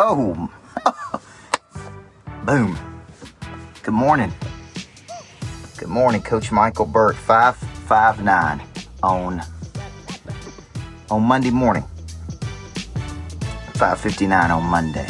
Oh, boom. Good morning. Good morning, Coach Michael Burt, 559 on on Monday morning. 559 on Monday.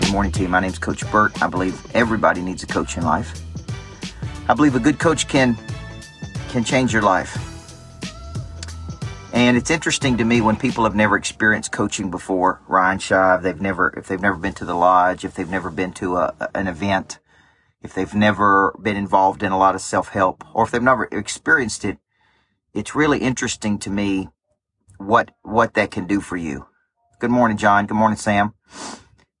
Good morning to you. My name's Coach Burt. I believe everybody needs a coach in life. I believe a good coach can can change your life. And it's interesting to me when people have never experienced coaching before, Ryan Shive, they've never, if they've never been to the lodge, if they've never been to a, an event, if they've never been involved in a lot of self-help, or if they've never experienced it, it's really interesting to me what, what that can do for you. Good morning, John. Good morning, Sam.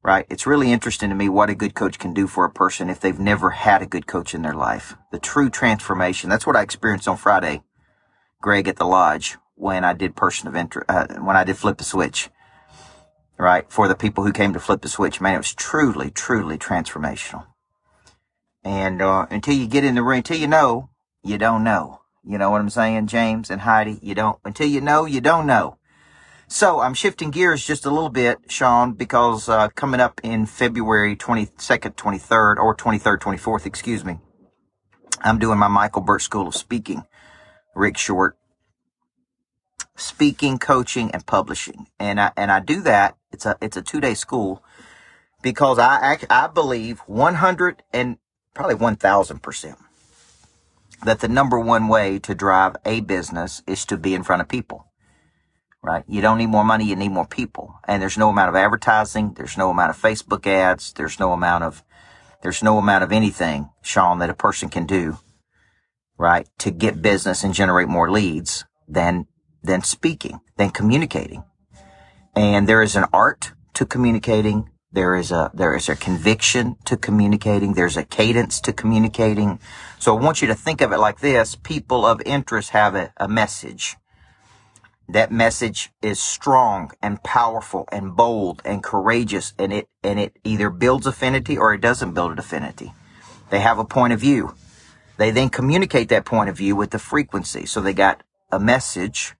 Right. It's really interesting to me what a good coach can do for a person if they've never had a good coach in their life. The true transformation. That's what I experienced on Friday, Greg, at the lodge when I did person of interest, uh, when I did flip the switch, right? For the people who came to flip the switch, man, it was truly, truly transformational. And, uh, until you get in the ring, until you know, you don't know. You know what I'm saying, James and Heidi? You don't, until you know, you don't know. So I'm shifting gears just a little bit, Sean, because, uh, coming up in February 22nd, 23rd, or 23rd, 24th, excuse me, I'm doing my Michael Burt School of Speaking, Rick Short, speaking, coaching, and publishing. And I, and I do that. It's a, it's a two day school because I, act, I believe 100 and probably 1000% that the number one way to drive a business is to be in front of people. Right? You don't need more money, you need more people. And there's no amount of advertising, there's no amount of Facebook ads, there's no amount of there's no amount of anything, Sean, that a person can do, right, to get business and generate more leads than than speaking, than communicating. And there is an art to communicating. There is a, there is a conviction to communicating. There's a cadence to communicating. So I want you to think of it like this. People of interest have a, a message. That message is strong and powerful and bold and courageous and it, and it either builds affinity or it doesn't build affinity. They have a point of view. They then communicate that point of view with the frequency. So they got a message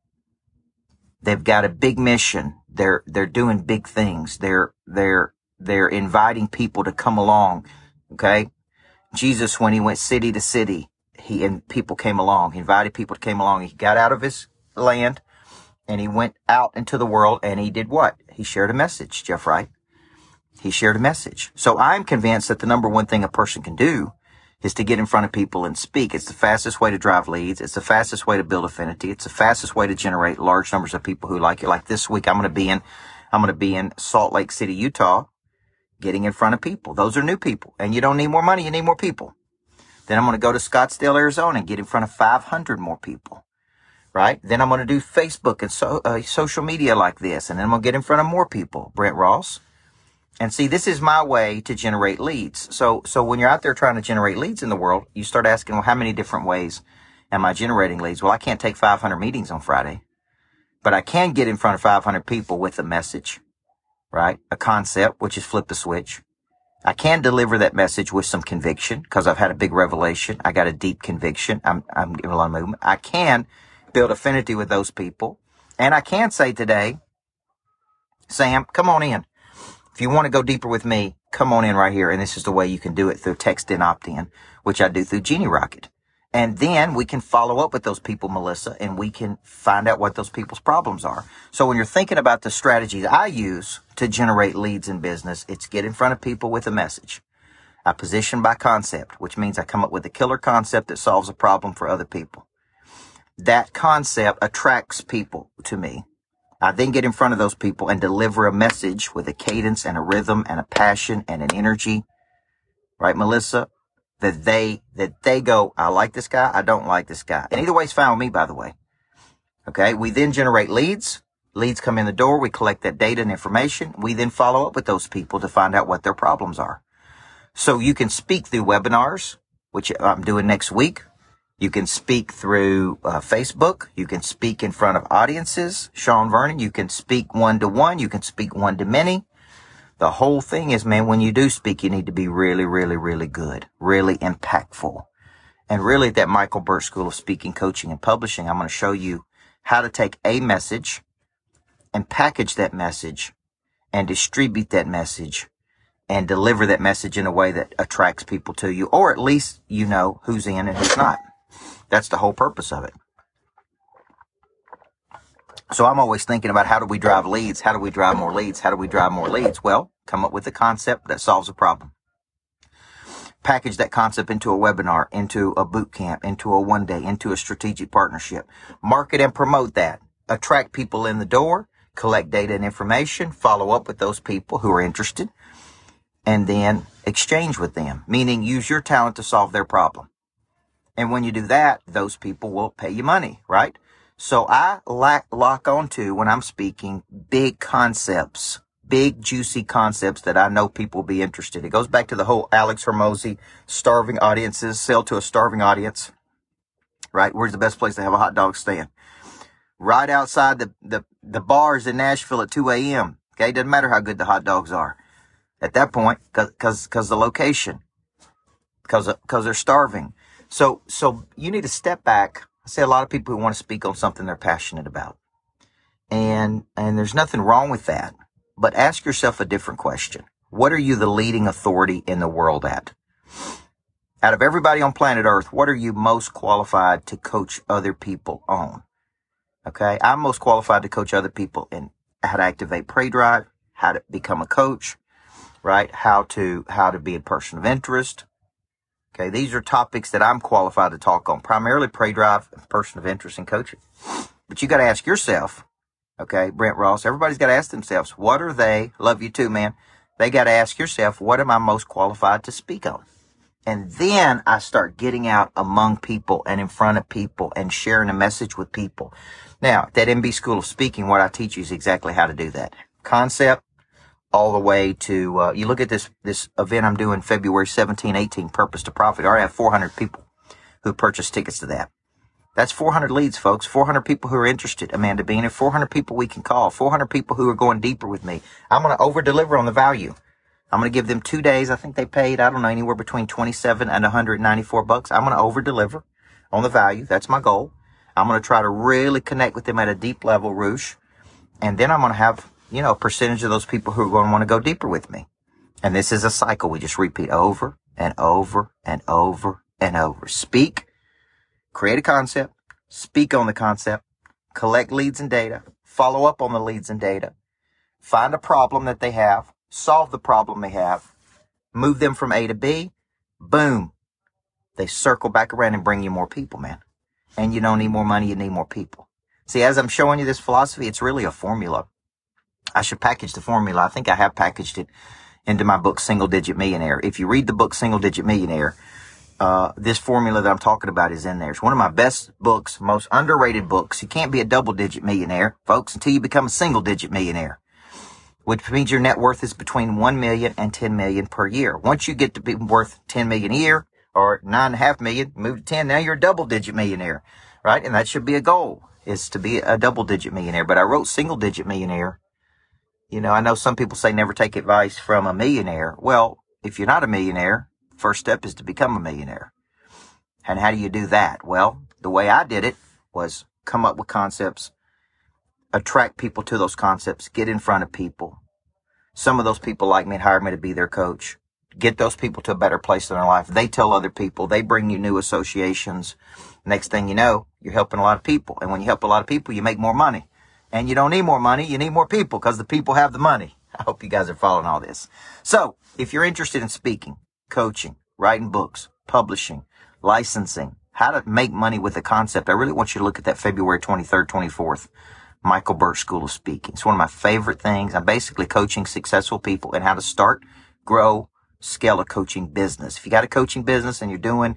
They've got a big mission. They're, they're doing big things. They're, they're, they're inviting people to come along. Okay. Jesus, when he went city to city, he, and people came along. He invited people to come along. He got out of his land and he went out into the world and he did what? He shared a message, Jeff Wright. He shared a message. So I'm convinced that the number one thing a person can do is to get in front of people and speak. It's the fastest way to drive leads. It's the fastest way to build affinity. It's the fastest way to generate large numbers of people who like you. Like this week, I'm going to be in, I'm going to be in Salt Lake City, Utah, getting in front of people. Those are new people and you don't need more money. You need more people. Then I'm going to go to Scottsdale, Arizona and get in front of 500 more people. Right? Then I'm going to do Facebook and so, uh, social media like this. And then I'm going to get in front of more people. Brent Ross. And see, this is my way to generate leads. So, so when you're out there trying to generate leads in the world, you start asking, well, how many different ways am I generating leads? Well, I can't take 500 meetings on Friday, but I can get in front of 500 people with a message, right? A concept, which is flip the switch. I can deliver that message with some conviction because I've had a big revelation. I got a deep conviction. I'm, I'm giving a lot of movement. I can build affinity with those people. And I can say today, Sam, come on in. If you want to go deeper with me, come on in right here. And this is the way you can do it through text in opt in, which I do through Genie Rocket. And then we can follow up with those people, Melissa, and we can find out what those people's problems are. So when you're thinking about the strategies I use to generate leads in business, it's get in front of people with a message. I position by concept, which means I come up with a killer concept that solves a problem for other people. That concept attracts people to me. I then get in front of those people and deliver a message with a cadence and a rhythm and a passion and an energy. Right, Melissa? That they, that they go, I like this guy. I don't like this guy. And either way is fine with me, by the way. Okay. We then generate leads. Leads come in the door. We collect that data and information. We then follow up with those people to find out what their problems are. So you can speak through webinars, which I'm doing next week. You can speak through uh, Facebook. You can speak in front of audiences. Sean Vernon, you can speak one to one. You can speak one to many. The whole thing is, man, when you do speak, you need to be really, really, really good, really impactful. And really at that Michael Burt School of Speaking, Coaching, and Publishing, I'm going to show you how to take a message and package that message and distribute that message and deliver that message in a way that attracts people to you, or at least you know who's in and who's not. That's the whole purpose of it. So I'm always thinking about how do we drive leads? How do we drive more leads? How do we drive more leads? Well, come up with a concept that solves a problem. Package that concept into a webinar, into a boot camp, into a one day, into a strategic partnership. Market and promote that. Attract people in the door, collect data and information, follow up with those people who are interested, and then exchange with them, meaning use your talent to solve their problem. And when you do that, those people will pay you money, right? So I lock, lock onto when I'm speaking big concepts, big juicy concepts that I know people will be interested. It goes back to the whole Alex Hormozi starving audiences, sell to a starving audience, right? Where's the best place to have a hot dog stand? Right outside the, the, the bars in Nashville at 2 a.m. Okay. Doesn't matter how good the hot dogs are at that point cause, cause, cause the location, cause, cause they're starving. So, so you need to step back I say a lot of people who want to speak on something they're passionate about. And, and there's nothing wrong with that. But ask yourself a different question. What are you the leading authority in the world at? Out of everybody on planet Earth, what are you most qualified to coach other people on? Okay. I'm most qualified to coach other people in how to activate prey drive, how to become a coach, right? How to, how to be a person of interest, Okay, these are topics that I'm qualified to talk on, primarily prey drive person of interest and coaching. But you got to ask yourself, okay, Brent Ross, everybody's got to ask themselves, what are they? Love you too, man. They got to ask yourself, what am I most qualified to speak on? And then I start getting out among people and in front of people and sharing a message with people. Now, that MB School of Speaking, what I teach you is exactly how to do that. Concept, all the way to uh, you look at this this event I'm doing February 17, 18, Purpose to Profit. I already have 400 people who purchased tickets to that. That's 400 leads, folks. 400 people who are interested. Amanda Bean, and 400 people we can call. 400 people who are going deeper with me. I'm going to over deliver on the value. I'm going to give them two days. I think they paid, I don't know, anywhere between 27 and 194 bucks. I'm going to over deliver on the value. That's my goal. I'm going to try to really connect with them at a deep level, Roosh. And then I'm going to have you know, a percentage of those people who are going to want to go deeper with me. And this is a cycle we just repeat over and over and over and over. Speak, create a concept, speak on the concept, collect leads and data, follow up on the leads and data, find a problem that they have, solve the problem they have, move them from A to B, boom. They circle back around and bring you more people, man. And you don't need more money, you need more people. See, as I'm showing you this philosophy, it's really a formula. I should package the formula. I think I have packaged it into my book, Single Digit Millionaire. If you read the book, Single Digit Millionaire, uh, this formula that I'm talking about is in there. It's one of my best books, most underrated books. You can't be a double digit millionaire, folks, until you become a single digit millionaire, which means your net worth is between 1 million and 10 million per year. Once you get to be worth 10 million a year or nine and a half million, move to 10, now you're a double digit millionaire, right? And that should be a goal is to be a double digit millionaire. But I wrote single digit millionaire you know, I know some people say never take advice from a millionaire. Well, if you're not a millionaire, first step is to become a millionaire. And how do you do that? Well, the way I did it was come up with concepts, attract people to those concepts, get in front of people. Some of those people like me and hire me to be their coach. Get those people to a better place in their life. They tell other people. They bring you new associations. Next thing you know, you're helping a lot of people. And when you help a lot of people, you make more money. And you don't need more money. You need more people because the people have the money. I hope you guys are following all this. So if you're interested in speaking, coaching, writing books, publishing, licensing, how to make money with a concept, I really want you to look at that February 23rd, 24th, Michael Burt School of Speaking. It's one of my favorite things. I'm basically coaching successful people in how to start, grow, scale a coaching business. If you got a coaching business and you're doing,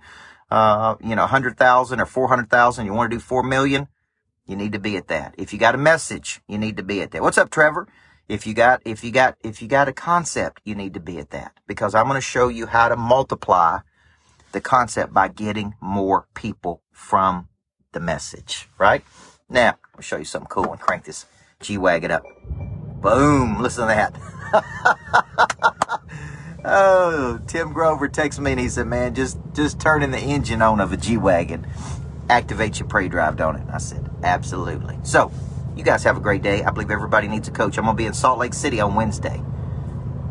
uh, you know, 100,000 or 400,000, you want to do 4 million, you need to be at that. If you got a message, you need to be at that. What's up, Trevor? If you got, if you got, if you got a concept, you need to be at that because I'm going to show you how to multiply the concept by getting more people from the message, right? Now, I'll show you something cool and crank this G-Wagon up. Boom. Listen to that. oh, Tim Grover texted me and he said, man, just, just turning the engine on of a G-Wagon activate your prey drive, don't it? I said, absolutely. So You guys have a great day. I believe everybody needs a coach. I'm going to be in Salt Lake City on Wednesday.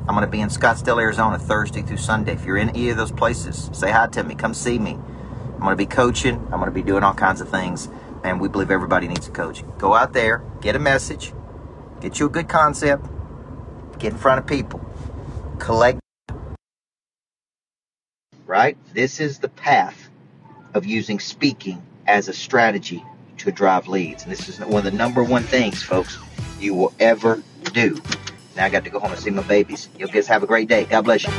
I'm going to be in Scottsdale, Arizona Thursday through Sunday. If you're in any of those places, say hi to me. Come see me. I'm going to be coaching. I'm going to be doing all kinds of things. And we believe everybody needs a coach. Go out there, get a message, get you a good concept, get in front of people, collect. Right? This is the path of using speaking as a strategy to drive leads. And this is one of the number one things, folks, you will ever do. Now I got to go home and see my babies. You guys have a great day. God bless you.